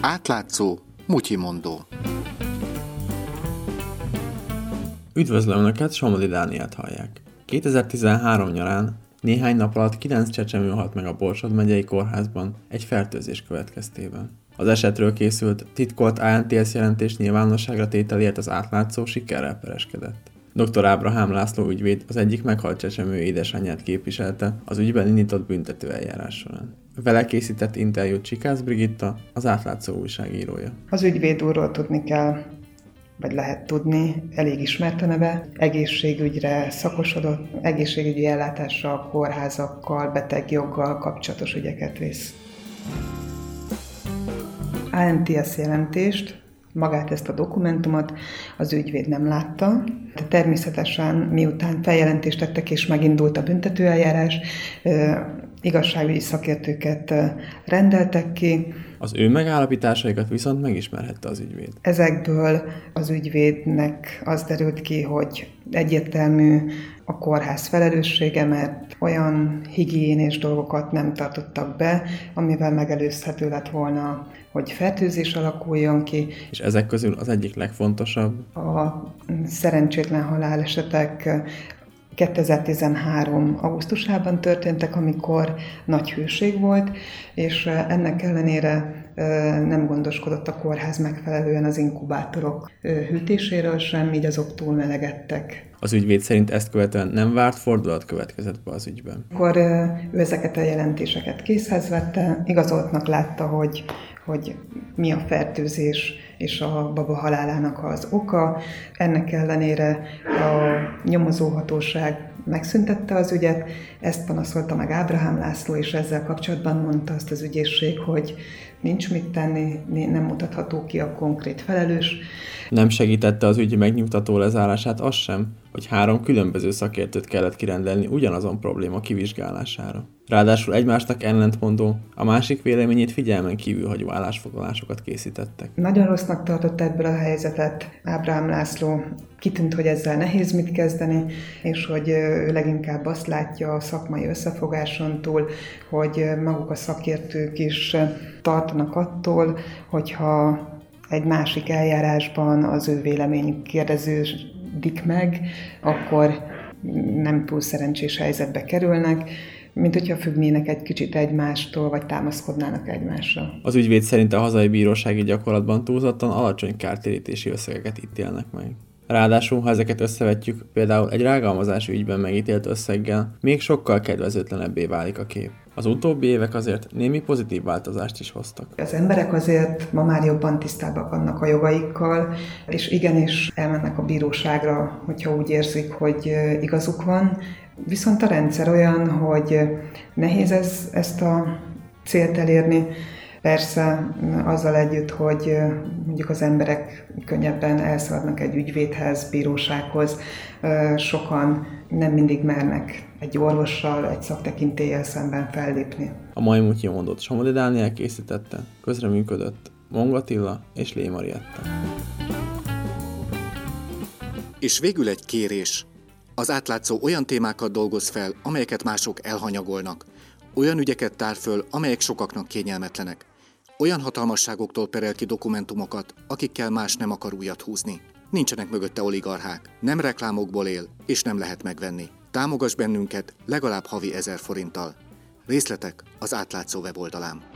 Átlátszó, mutyimondó. Üdvözlöm Önöket, Somodi Dániát hallják. 2013 nyarán néhány nap alatt 9 csecsemő halt meg a Borsod megyei kórházban egy fertőzés következtében. Az esetről készült titkolt ANTS jelentés nyilvánosságra tételért az átlátszó sikerrel pereskedett. Dr. Ábrahám László ügyvéd az egyik meghalt csecsemő édesanyját képviselte az ügyben indított büntető eljárás során. Vele készített interjút Csikász Brigitta, az átlátszó újságírója. Az ügyvéd úrról tudni kell, vagy lehet tudni, elég ismert a neve, egészségügyre szakosodott, egészségügyi ellátással, kórházakkal, betegjoggal kapcsolatos ügyeket visz. ANTS jelentést, magát ezt a dokumentumot az ügyvéd nem látta, de természetesen miután feljelentést tettek és megindult a büntetőeljárás, igazságügyi szakértőket rendeltek ki. Az ő megállapításaikat viszont megismerhette az ügyvéd. Ezekből az ügyvédnek az derült ki, hogy egyértelmű a kórház felelőssége, mert olyan higiénés dolgokat nem tartottak be, amivel megelőzhető lett volna, hogy fertőzés alakuljon ki. És ezek közül az egyik legfontosabb? A szerencsétlen halálesetek 2013. augusztusában történtek, amikor nagy hőség volt, és ennek ellenére nem gondoskodott a kórház megfelelően az inkubátorok hűtéséről sem, így azok túl melegedtek. Az ügyvéd szerint ezt követően nem várt fordulat következett be az ügyben. Akkor ő ezeket a jelentéseket készhez vette, igazoltnak látta, hogy, hogy mi a fertőzés és a baba halálának az oka. Ennek ellenére a nyomozóhatóság megszüntette az ügyet, ezt panaszolta meg Ábrahám László, és ezzel kapcsolatban mondta azt az ügyészség, hogy nincs mit tenni, nem mutatható ki a konkrét felelős. Nem segítette az ügy megnyugtató lezárását az sem, hogy három különböző szakértőt kellett kirendelni ugyanazon probléma kivizsgálására. Ráadásul egymásnak ellentmondó, a másik véleményét figyelmen kívül hagyó állásfoglalásokat készítettek. Nagyon rossznak tartott ebből a helyzetet Ábrám László. Kitűnt, hogy ezzel nehéz mit kezdeni, és hogy ő leginkább azt látja a szakmai összefogáson túl, hogy maguk a szakértők is tartanak attól, hogyha egy másik eljárásban az ő vélemény kérdeződik meg, akkor nem túl szerencsés helyzetbe kerülnek, mint hogyha függnének egy kicsit egymástól, vagy támaszkodnának egymásra. Az ügyvéd szerint a hazai bírósági gyakorlatban túlzottan alacsony kártérítési összegeket ítélnek meg. Ráadásul, ha ezeket összevetjük, például egy rágalmazási ügyben megítélt összeggel, még sokkal kedvezőtlenebbé válik a kép. Az utóbbi évek azért némi pozitív változást is hoztak. Az emberek azért ma már jobban tisztábbak vannak a jogaikkal, és igenis elmennek a bíróságra, hogyha úgy érzik, hogy igazuk van. Viszont a rendszer olyan, hogy nehéz ez, ezt a célt elérni, Persze azzal együtt, hogy mondjuk az emberek könnyebben elszaladnak egy ügyvédhez, bírósághoz, sokan nem mindig mernek egy orvossal, egy szaktekintéllyel szemben fellépni. A mai mutyi mondott Somodi Dániel készítette, közreműködött Mongatilla és Lé Marietta. És végül egy kérés. Az átlátszó olyan témákat dolgoz fel, amelyeket mások elhanyagolnak. Olyan ügyeket tár föl, amelyek sokaknak kényelmetlenek. Olyan hatalmasságoktól perel ki dokumentumokat, akikkel más nem akar újat húzni. Nincsenek mögötte oligarchák, nem reklámokból él, és nem lehet megvenni. Támogass bennünket legalább havi ezer forinttal. Részletek az átlátszó weboldalán.